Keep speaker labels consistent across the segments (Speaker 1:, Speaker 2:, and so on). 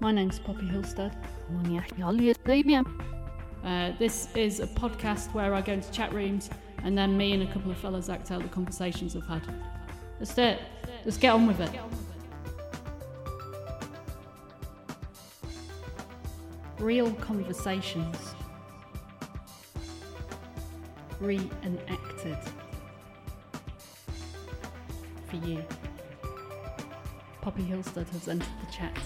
Speaker 1: My name's Poppy Hillstead. Uh, this is a podcast where I go into chat rooms and then me and a couple of fellas act out the conversations I've had. Let's it. Let's get on with it. Real conversations. Reenacted. For you. Poppy Hillstead has entered the chat.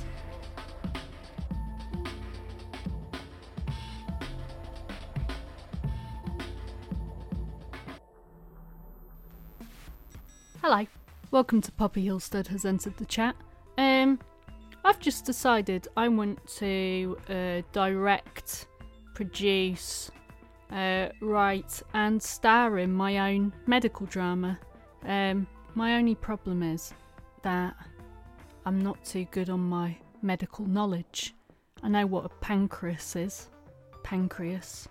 Speaker 1: Welcome to Poppy Hillstead has entered the chat. Um, I've just decided I want to uh, direct, produce, uh, write, and star in my own medical drama. Um, my only problem is that I'm not too good on my medical knowledge. I know what a pancreas is. Pancreas.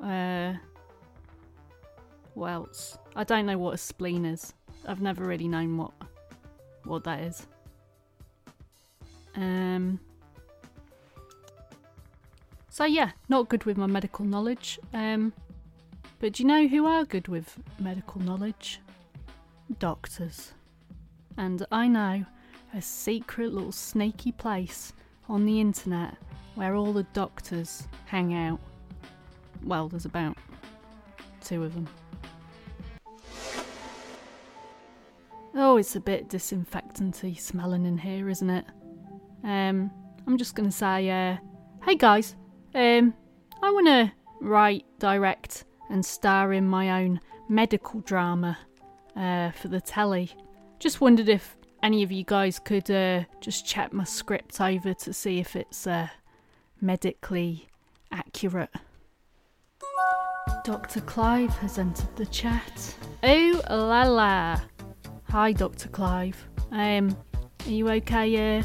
Speaker 1: Uh, what else? I don't know what a spleen is. I've never really known what what that is. Um. So yeah, not good with my medical knowledge. Um, but do you know who are good with medical knowledge? Doctors. And I know a secret little snaky place on the internet where all the doctors hang out. Well, there's about two of them. Oh, it's a bit disinfectanty smelling in here, isn't it? Um, I'm just gonna say, uh, hey guys, um, I wanna write, direct, and star in my own medical drama uh, for the telly. Just wondered if any of you guys could uh, just check my script over to see if it's uh, medically accurate. Dr. Clive has entered the chat. Oh la la! Hi, Dr. Clive. Um, are you okay? Uh,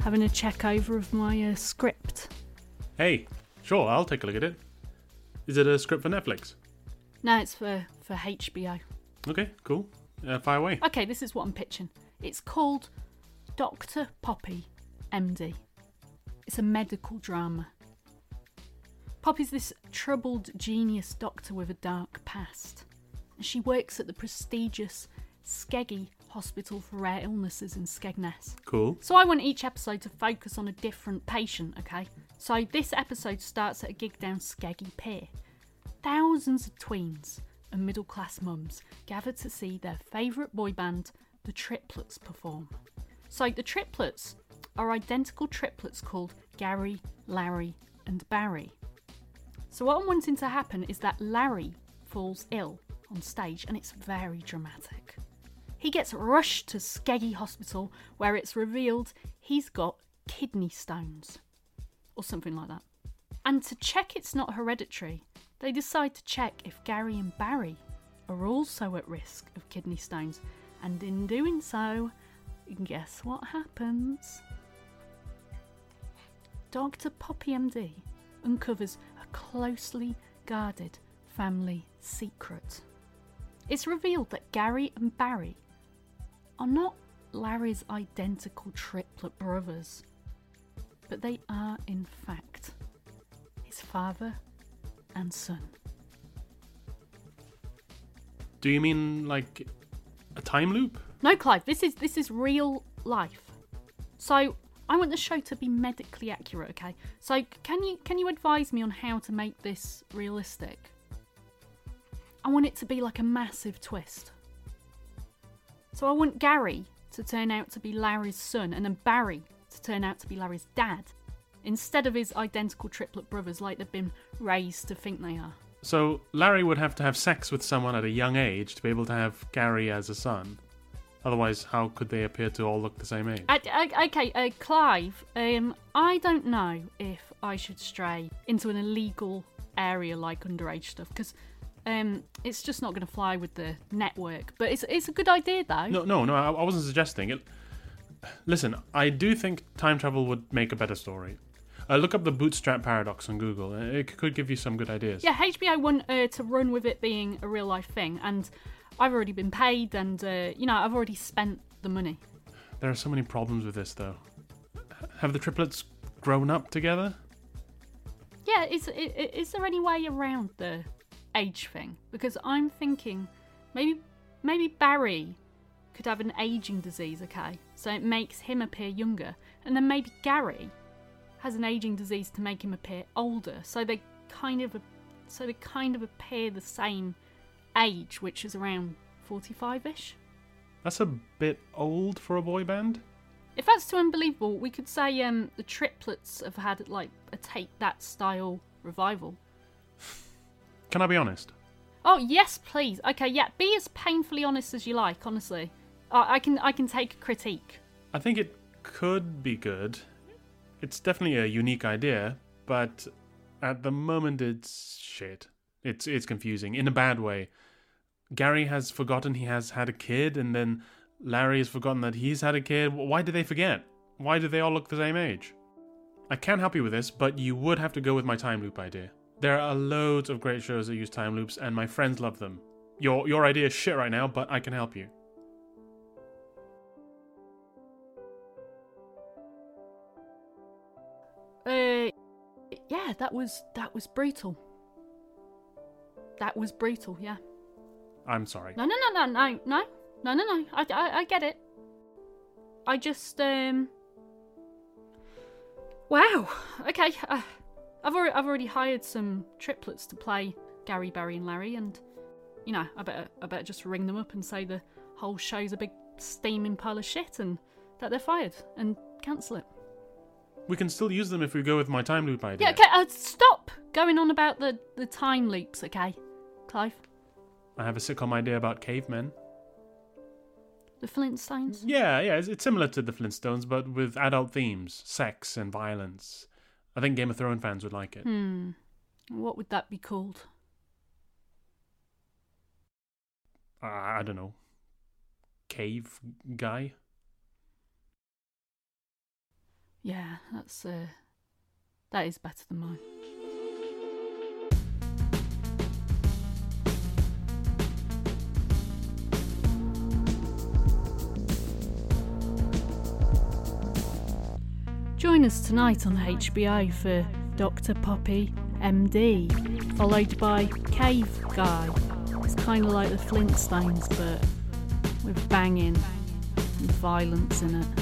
Speaker 1: having a check over of my uh, script?
Speaker 2: Hey, sure, I'll take a look at it. Is it a script for Netflix?
Speaker 1: No, it's for for HBO.
Speaker 2: Okay, cool. Uh, fire away.
Speaker 1: Okay, this is what I'm pitching. It's called Dr. Poppy, MD. It's a medical drama. Poppy's this troubled genius doctor with a dark past. She works at the prestigious Skeggy Hospital for Rare Illnesses in Skegness.
Speaker 2: Cool.
Speaker 1: So I want each episode to focus on a different patient, okay? So this episode starts at a gig down Skeggy Pier. Thousands of tweens and middle class mums gather to see their favourite boy band, the Triplets, perform. So the Triplets are identical triplets called Gary, Larry, and Barry. So what I'm wanting to happen is that Larry falls ill on stage and it's very dramatic. He gets rushed to Skeggy Hospital where it's revealed he's got kidney stones. Or something like that. And to check it's not hereditary, they decide to check if Gary and Barry are also at risk of kidney stones. And in doing so, guess what happens? Dr. Poppy MD uncovers a closely guarded family secret. It's revealed that Gary and Barry are not Larry's identical triplet brothers, but they are, in fact, his father and son.
Speaker 2: Do you mean like a time loop?
Speaker 1: No, Clive, this is this is real life. So I want the show to be medically accurate, okay? So can you can you advise me on how to make this realistic? I want it to be like a massive twist. So I want Gary to turn out to be Larry's son and then Barry to turn out to be Larry's dad, instead of his identical triplet brothers like they've been raised to think they are.
Speaker 2: So Larry would have to have sex with someone at a young age to be able to have Gary as a son. Otherwise, how could they appear to all look the same age?
Speaker 1: Uh, okay, uh, Clive, um, I don't know if I should stray into an illegal area like underage stuff because um, it's just not going to fly with the network. But it's it's a good idea though.
Speaker 2: No, no, no. I, I wasn't suggesting it. Listen, I do think time travel would make a better story. Uh, look up the bootstrap paradox on Google. Uh, It could give you some good ideas.
Speaker 1: Yeah, HBO want uh, to run with it being a real life thing, and I've already been paid, and uh, you know I've already spent the money.
Speaker 2: There are so many problems with this, though. Have the triplets grown up together?
Speaker 1: Yeah, is is there any way around the age thing? Because I'm thinking maybe maybe Barry could have an aging disease, okay? So it makes him appear younger, and then maybe Gary has an aging disease to make him appear older. So they kind of so they kind of appear the same age, which is around 45ish.
Speaker 2: That's a bit old for a boy band.
Speaker 1: If that's too unbelievable, we could say um, the triplets have had like a take that style revival.
Speaker 2: Can I be honest?
Speaker 1: Oh yes, please. Okay, yeah. Be as painfully honest as you like. Honestly, I, I can I can take critique.
Speaker 2: I think it could be good. It's definitely a unique idea, but at the moment it's shit. It's it's confusing in a bad way. Gary has forgotten he has had a kid, and then Larry has forgotten that he's had a kid. Why did they forget? Why do they all look the same age? I can't help you with this, but you would have to go with my time loop idea. There are loads of great shows that use time loops, and my friends love them. Your your idea is shit right now, but I can help you.
Speaker 1: Uh, yeah, that was that was brutal. That was brutal. Yeah.
Speaker 2: I'm sorry.
Speaker 1: No, no, no, no, no, no, no, no, no. I, I, I get it. I just um. Wow. Okay. Uh, I've already I've already hired some triplets to play Gary, Barry, and Larry, and you know I better I better just ring them up and say the whole show's a big steaming pile of shit and that they're fired and cancel it.
Speaker 2: We can still use them if we go with my time loop idea.
Speaker 1: Yeah. Okay. Uh, stop going on about the the time loops. Okay, Clive.
Speaker 2: I have a sitcom idea about cavemen.
Speaker 1: The Flintstones.
Speaker 2: Yeah, yeah, it's, it's similar to the Flintstones, but with adult themes, sex and violence. I think Game of Thrones fans would like it.
Speaker 1: Hmm. What would that be called?
Speaker 2: Uh, I don't know. Cave guy?
Speaker 1: Yeah, that's uh that is better than mine. Join us tonight on HBO for Dr. Poppy, MD, followed by Cave Guy. It's kind of like the Flintstones, but with banging and violence in it.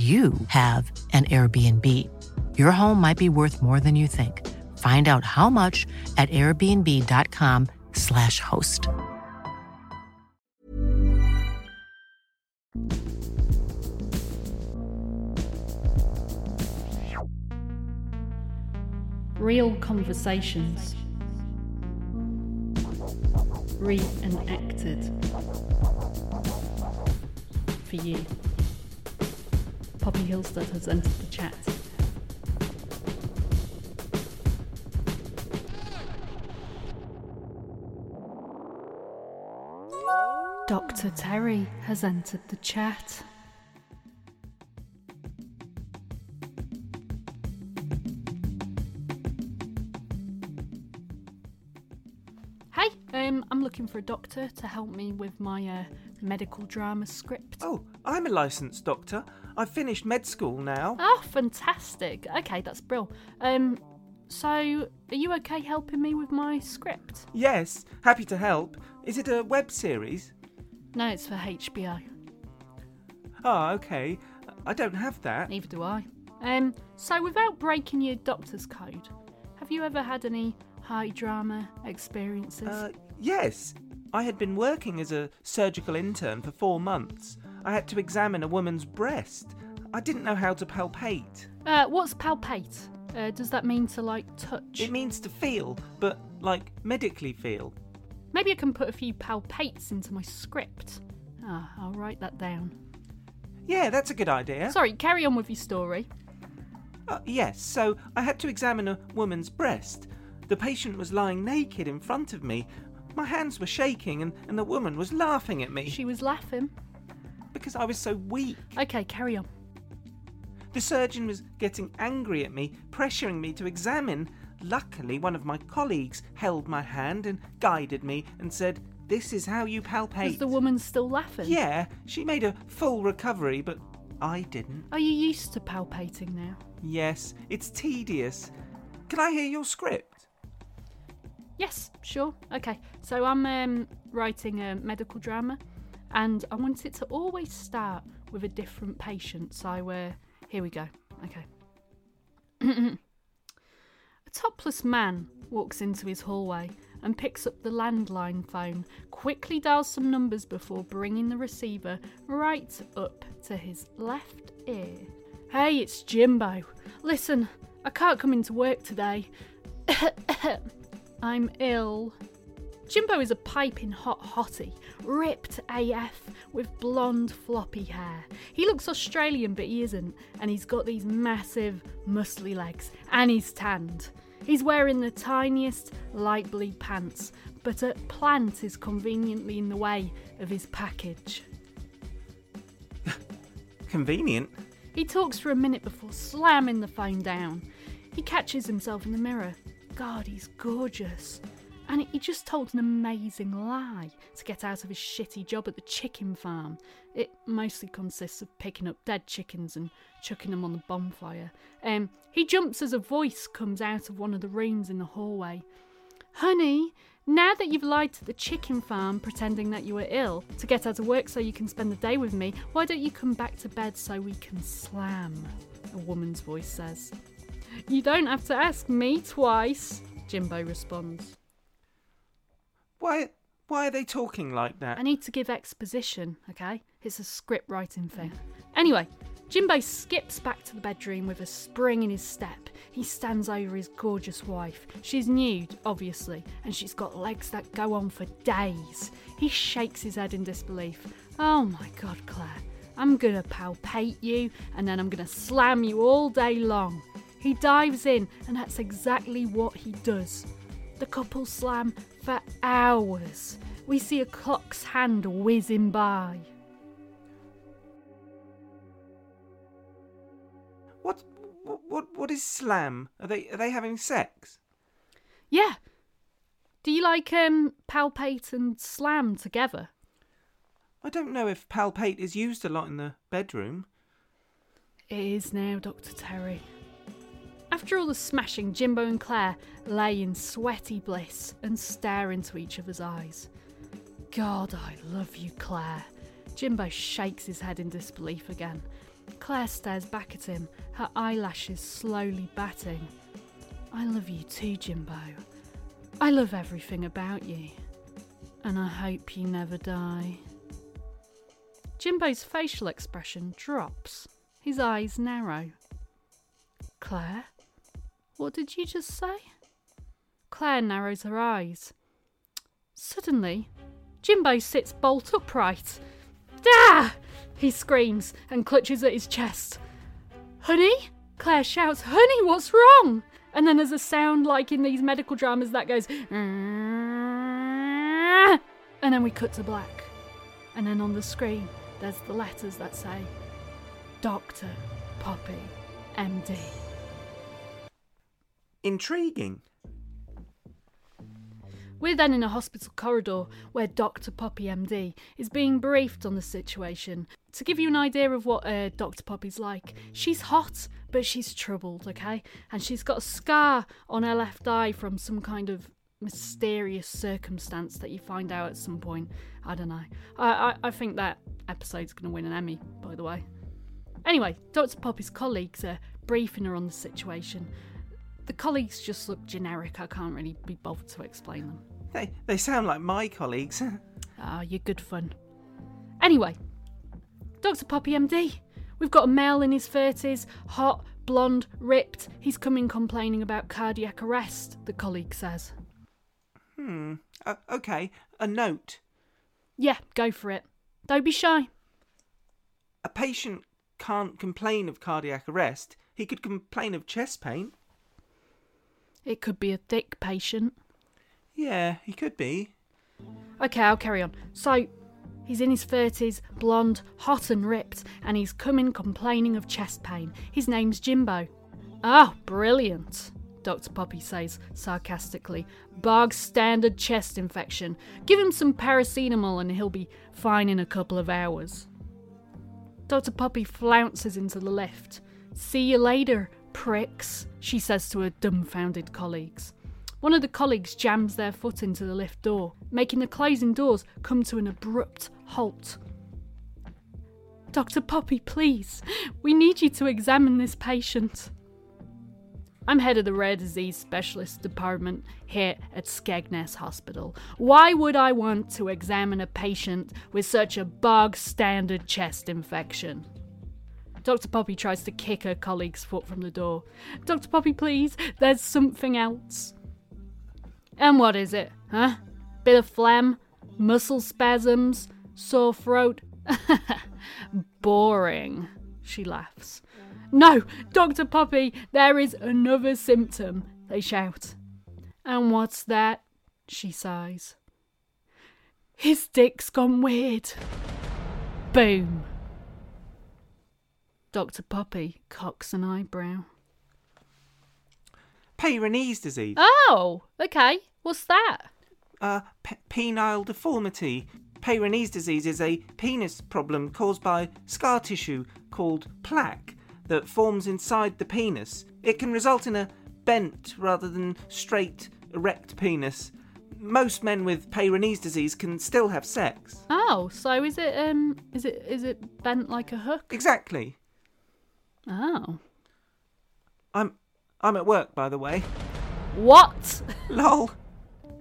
Speaker 3: you have an Airbnb. Your home might be worth more than you think. Find out how much at airbnb.com/slash host.
Speaker 1: Real conversations. Reenacted. For you. Poppy Hillstead has entered the chat. Dr. Terry has entered the chat. Looking for a doctor to help me with my uh, medical drama script.
Speaker 4: Oh, I'm a licensed doctor. I've finished med school now.
Speaker 1: Oh, fantastic. Okay, that's brilliant. Um, so are you okay helping me with my script?
Speaker 4: Yes, happy to help. Is it a web series?
Speaker 1: No, it's for HBO.
Speaker 4: Oh, okay. I don't have that.
Speaker 1: Neither do I. Um, so without breaking your doctor's code, have you ever had any high drama experiences?
Speaker 4: Uh, yes. I had been working as a surgical intern for four months. I had to examine a woman's breast. I didn't know how to palpate.
Speaker 1: Uh, what's palpate? Uh, does that mean to like touch?
Speaker 4: It means to feel, but like medically feel.
Speaker 1: Maybe I can put a few palpates into my script. Ah, I'll write that down.
Speaker 4: Yeah, that's a good idea.
Speaker 1: Sorry, carry on with your story.
Speaker 4: Uh, yes, so I had to examine a woman's breast. The patient was lying naked in front of me. My hands were shaking, and, and the woman was laughing at me
Speaker 1: She was laughing.
Speaker 4: because I was so weak.
Speaker 1: Okay, carry on.
Speaker 4: The surgeon was getting angry at me, pressuring me to examine. Luckily, one of my colleagues held my hand and guided me and said, This is how you palpate.
Speaker 1: Was the woman still laughing?
Speaker 4: Yeah, she made a full recovery, but I didn't.
Speaker 1: Are you used to palpating now?
Speaker 4: Yes, it's tedious. Can I hear your script?
Speaker 1: Yes, sure. Okay, so I'm um, writing a medical drama, and I want it to always start with a different patient. So uh, here we go. Okay. a topless man walks into his hallway and picks up the landline phone, quickly dials some numbers before bringing the receiver right up to his left ear. Hey, it's Jimbo. Listen, I can't come into work today. I'm ill. Jimbo is a piping hot hottie, ripped AF with blonde floppy hair. He looks Australian, but he isn't, and he's got these massive, muscly legs, and he's tanned. He's wearing the tiniest light blue pants, but a plant is conveniently in the way of his package.
Speaker 4: Convenient.
Speaker 1: He talks for a minute before slamming the phone down. He catches himself in the mirror. God, he's gorgeous. And he just told an amazing lie to get out of his shitty job at the chicken farm. It mostly consists of picking up dead chickens and chucking them on the bonfire. Um, he jumps as a voice comes out of one of the rooms in the hallway. Honey, now that you've lied to the chicken farm pretending that you were ill to get out of work so you can spend the day with me, why don't you come back to bed so we can slam? A woman's voice says. You don't have to ask me twice, Jimbo responds.
Speaker 4: Why why are they talking like that?
Speaker 1: I need to give exposition, okay? It's a script writing thing. Anyway, Jimbo skips back to the bedroom with a spring in his step. He stands over his gorgeous wife. She's nude, obviously, and she's got legs that go on for days. He shakes his head in disbelief. Oh my god, Claire. I'm gonna palpate you and then I'm gonna slam you all day long. He dives in, and that's exactly what he does. The couple slam for hours. We see a clock's hand whizzing by.
Speaker 4: What, what, what is slam? Are they, are they having sex?
Speaker 1: Yeah. Do you like um palpate and slam together?
Speaker 4: I don't know if palpate is used a lot in the bedroom.
Speaker 1: It is now, Dr. Terry. After all the smashing, Jimbo and Claire lay in sweaty bliss and stare into each other's eyes. God, I love you, Claire. Jimbo shakes his head in disbelief again. Claire stares back at him, her eyelashes slowly batting. I love you too, Jimbo. I love everything about you. And I hope you never die. Jimbo's facial expression drops. His eyes narrow. Claire? What did you just say? Claire narrows her eyes. Suddenly, Jimbo sits bolt upright. Ah! He screams and clutches at his chest. Honey? Claire shouts, Honey, what's wrong? And then there's a sound like in these medical dramas that goes, and then we cut to black. And then on the screen, there's the letters that say, Dr. Poppy, MD.
Speaker 4: Intriguing.
Speaker 1: We're then in a hospital corridor where Dr. Poppy MD is being briefed on the situation. To give you an idea of what uh, Dr. Poppy's like, she's hot, but she's troubled, okay? And she's got a scar on her left eye from some kind of mysterious circumstance that you find out at some point. I don't know. I, I, I think that episode's going to win an Emmy, by the way. Anyway, Dr. Poppy's colleagues are briefing her on the situation. The colleagues just look generic. I can't really be bothered to explain them.
Speaker 4: They, they sound like my colleagues.
Speaker 1: Ah, you're good fun. Anyway, Dr. Poppy MD. We've got a male in his 30s, hot, blonde, ripped. He's coming complaining about cardiac arrest, the colleague says.
Speaker 4: hmm. Uh, okay, a note.
Speaker 1: Yeah, go for it. Don't be shy.
Speaker 4: A patient can't complain of cardiac arrest. He could complain of chest pain.
Speaker 1: It could be a thick patient.
Speaker 4: Yeah, he could be.
Speaker 1: Okay, I'll carry on. So, he's in his 30s, blonde, hot and ripped, and he's coming complaining of chest pain. His name's Jimbo. Oh, brilliant, Dr. Poppy says sarcastically. Bog standard chest infection. Give him some paracetamol and he'll be fine in a couple of hours. Dr. Poppy flounces into the lift. See you later, pricks, she says to her dumbfounded colleagues. One of the colleagues jams their foot into the lift door, making the closing doors come to an abrupt halt. Dr. Poppy, please, we need you to examine this patient. I'm head of the rare disease specialist department here at Skegness Hospital. Why would I want to examine a patient with such a bog standard chest infection? Dr. Poppy tries to kick her colleague's foot from the door. Dr. Poppy, please, there's something else. And what is it, huh? Bit of phlegm? Muscle spasms? Sore throat? Boring, she laughs. No, Dr. Poppy, there is another symptom, they shout. And what's that? She sighs. His dick's gone weird. Boom. Dr. Poppy cocks an eyebrow.
Speaker 4: Peyronie's disease.
Speaker 1: Oh, okay. What's that?
Speaker 4: Uh, pe- penile deformity. Peyronie's disease is a penis problem caused by scar tissue called plaque that forms inside the penis. It can result in a bent rather than straight, erect penis. Most men with Peyronie's disease can still have sex.
Speaker 1: Oh, so is it um is it is it bent like a hook?
Speaker 4: Exactly.
Speaker 1: Oh.
Speaker 4: I'm I'm at work, by the way.
Speaker 1: What?
Speaker 4: Lol.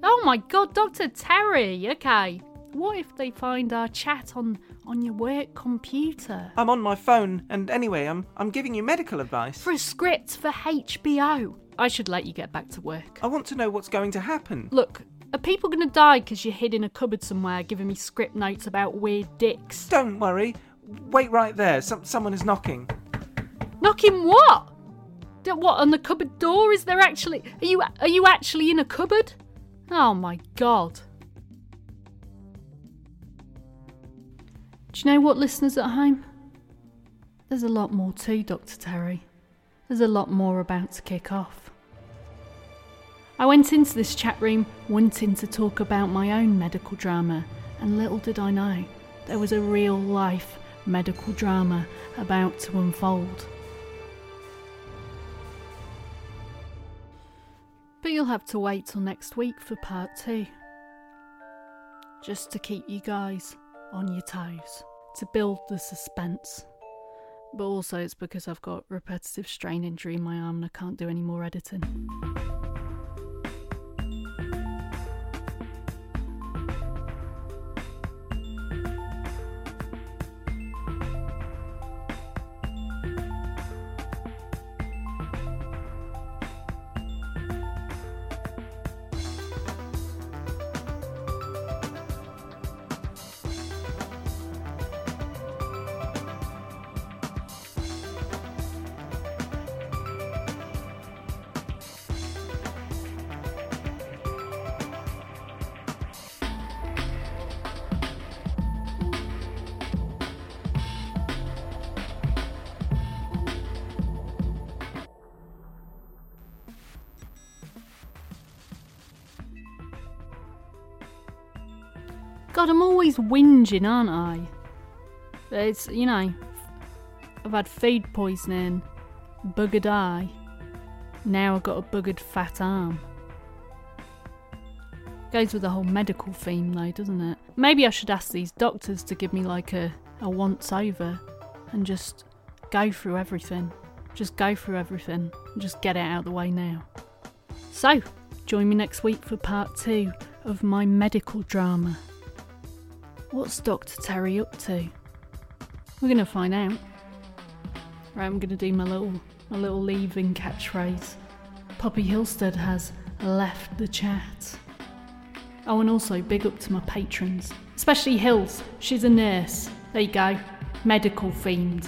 Speaker 1: Oh my god, Dr. Terry. Okay. What if they find our chat on on your work computer?
Speaker 4: I'm on my phone, and anyway, I'm I'm giving you medical advice.
Speaker 1: For a script for HBO. I should let you get back to work.
Speaker 4: I want to know what's going to happen.
Speaker 1: Look, are people going to die because you're hid in a cupboard somewhere giving me script notes about weird dicks?
Speaker 4: Don't worry. Wait right there. Some, someone is knocking.
Speaker 1: Knocking what? What on the cupboard door? Is there actually? Are you are you actually in a cupboard? Oh my god! Do you know what, listeners at home? There's a lot more to Dr. Terry. There's a lot more about to kick off. I went into this chat room wanting to talk about my own medical drama, and little did I know there was a real life medical drama about to unfold. You'll have to wait till next week for part two. Just to keep you guys on your toes, to build the suspense. But also, it's because I've got repetitive strain injury in my arm and I can't do any more editing. God, I'm always whinging, aren't I? It's, you know, I've had food poisoning, buggered eye, now I've got a buggered fat arm. Goes with the whole medical theme, though, doesn't it? Maybe I should ask these doctors to give me like a, a once over and just go through everything. Just go through everything and just get it out of the way now. So, join me next week for part two of my medical drama. What's Dr. Terry up to? We're gonna find out. Right, I'm gonna do my little my little leaving catchphrase. Poppy Hillstead has left the chat. Oh, and also big up to my patrons, especially Hills. She's a nurse. There you go, medical themed.